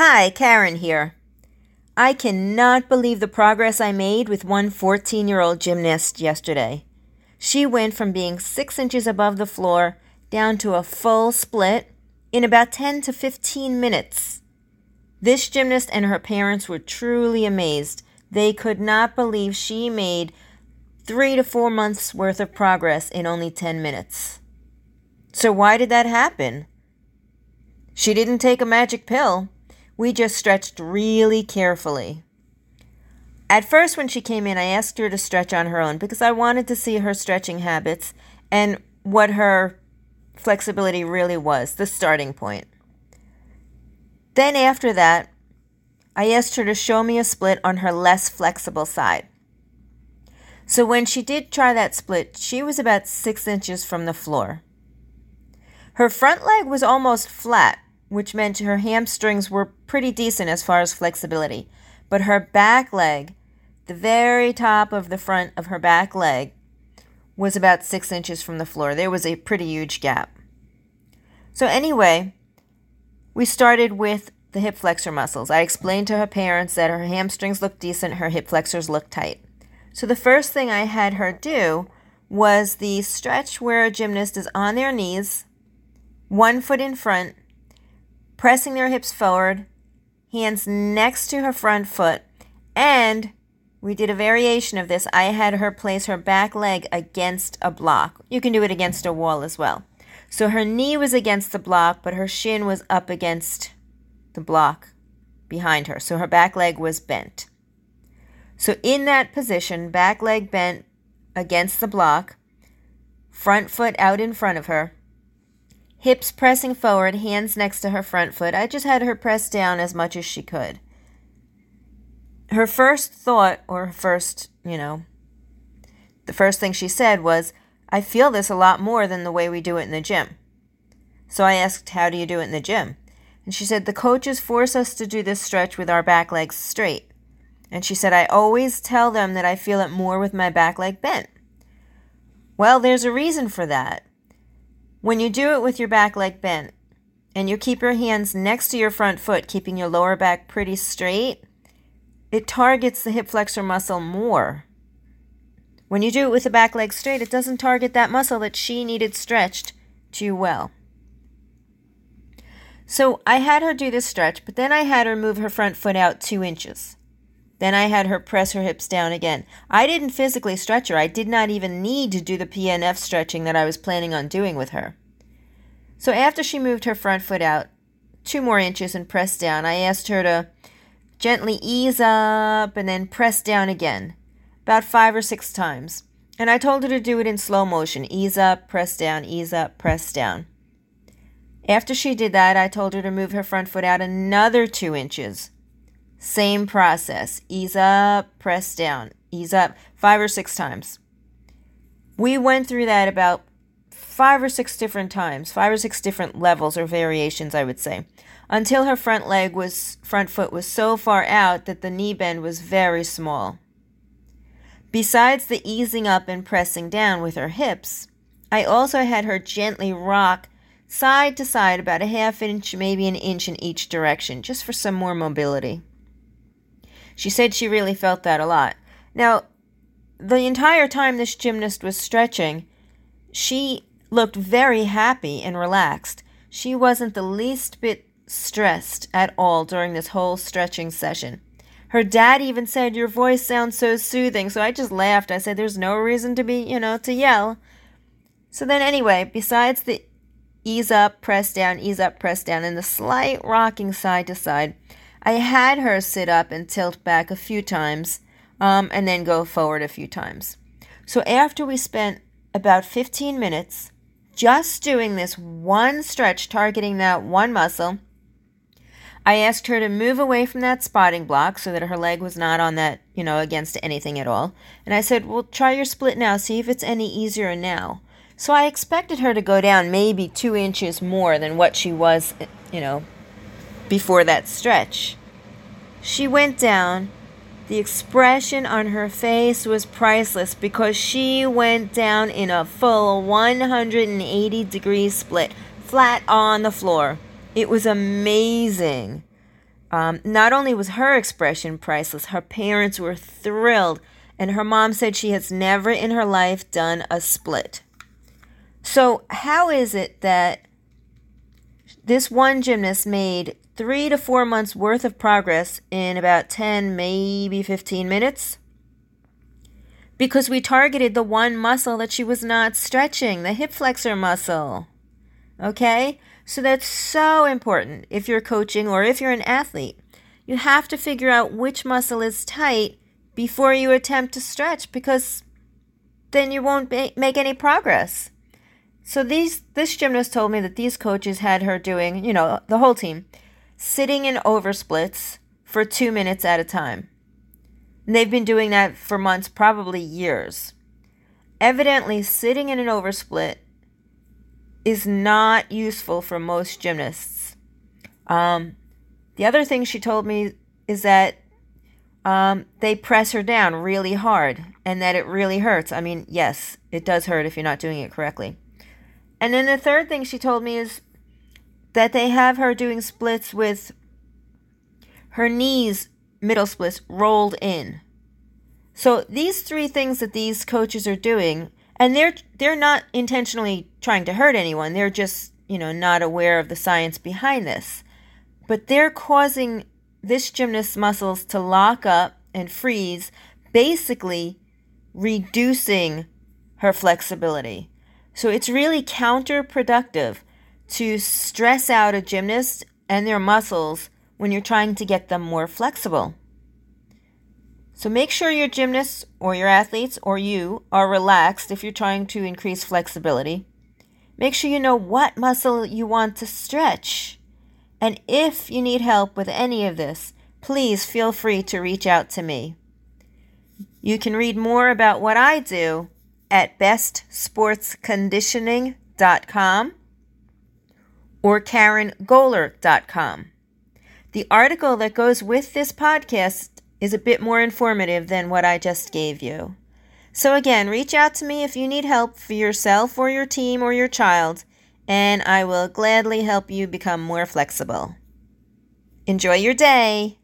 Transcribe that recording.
Hi, Karen here. I cannot believe the progress I made with one 14 year old gymnast yesterday. She went from being six inches above the floor down to a full split in about 10 to 15 minutes. This gymnast and her parents were truly amazed. They could not believe she made three to four months worth of progress in only 10 minutes. So, why did that happen? She didn't take a magic pill. We just stretched really carefully. At first, when she came in, I asked her to stretch on her own because I wanted to see her stretching habits and what her flexibility really was, the starting point. Then, after that, I asked her to show me a split on her less flexible side. So, when she did try that split, she was about six inches from the floor. Her front leg was almost flat, which meant her hamstrings were pretty decent as far as flexibility. But her back leg, the very top of the front of her back leg, was about six inches from the floor. There was a pretty huge gap. So, anyway, we started with the hip flexor muscles. I explained to her parents that her hamstrings looked decent, her hip flexors looked tight. So, the first thing I had her do was the stretch where a gymnast is on their knees, one foot in front, pressing their hips forward, hands next to her front foot, and we did a variation of this. I had her place her back leg against a block. You can do it against a wall as well. So her knee was against the block, but her shin was up against the block behind her. So her back leg was bent. So in that position, back leg bent against the block, front foot out in front of her, hips pressing forward, hands next to her front foot. I just had her press down as much as she could. Her first thought, or first, you know, the first thing she said was, I feel this a lot more than the way we do it in the gym. So I asked, How do you do it in the gym? And she said, The coaches force us to do this stretch with our back legs straight. And she said, I always tell them that I feel it more with my back leg bent. Well, there's a reason for that. When you do it with your back leg bent and you keep your hands next to your front foot, keeping your lower back pretty straight, it targets the hip flexor muscle more. When you do it with the back leg straight, it doesn't target that muscle that she needed stretched too well. So I had her do this stretch, but then I had her move her front foot out two inches. Then I had her press her hips down again. I didn't physically stretch her. I did not even need to do the PNF stretching that I was planning on doing with her. So after she moved her front foot out two more inches and pressed down, I asked her to gently ease up and then press down again, about five or six times. And I told her to do it in slow motion ease up, press down, ease up, press down. After she did that, I told her to move her front foot out another two inches same process. Ease up, press down, ease up, five or six times. We went through that about five or six different times, five or six different levels or variations, I would say, until her front leg was, front foot was so far out that the knee bend was very small. Besides the easing up and pressing down with her hips, I also had her gently rock side to side about a half inch, maybe an inch in each direction, just for some more mobility. She said she really felt that a lot. Now, the entire time this gymnast was stretching, she looked very happy and relaxed. She wasn't the least bit stressed at all during this whole stretching session. Her dad even said, Your voice sounds so soothing. So I just laughed. I said, There's no reason to be, you know, to yell. So then, anyway, besides the ease up, press down, ease up, press down, and the slight rocking side to side, I had her sit up and tilt back a few times um, and then go forward a few times. So after we spent about 15 minutes just doing this one stretch, targeting that one muscle, I asked her to move away from that spotting block so that her leg was not on that, you know, against anything at all. And I said, Well, try your split now, see if it's any easier now. So I expected her to go down maybe two inches more than what she was, you know, before that stretch. She went down. The expression on her face was priceless because she went down in a full 180 degree split, flat on the floor. It was amazing. Um, not only was her expression priceless, her parents were thrilled, and her mom said she has never in her life done a split. So, how is it that this one gymnast made three to four months worth of progress in about 10, maybe 15 minutes? Because we targeted the one muscle that she was not stretching, the hip flexor muscle. Okay? So that's so important if you're coaching or if you're an athlete. You have to figure out which muscle is tight before you attempt to stretch because then you won't make any progress. So these this gymnast told me that these coaches had her doing, you know, the whole team sitting in oversplits for 2 minutes at a time. And they've been doing that for months, probably years. Evidently, sitting in an oversplit is not useful for most gymnasts. Um, the other thing she told me is that um, they press her down really hard and that it really hurts. I mean, yes, it does hurt if you're not doing it correctly. And then the third thing she told me is that they have her doing splits with her knees, middle splits, rolled in. So these three things that these coaches are doing and they're they're not intentionally trying to hurt anyone. They're just you know not aware of the science behind this. But they're causing this gymnast's muscles to lock up and freeze basically reducing her flexibility. So it's really counterproductive to stress out a gymnast and their muscles when you're trying to get them more flexible so make sure your gymnasts or your athletes or you are relaxed if you're trying to increase flexibility. Make sure you know what muscle you want to stretch. And if you need help with any of this, please feel free to reach out to me. You can read more about what I do at bestsportsconditioning.com or karengoeller.com. The article that goes with this podcast is a bit more informative than what I just gave you. So, again, reach out to me if you need help for yourself or your team or your child, and I will gladly help you become more flexible. Enjoy your day!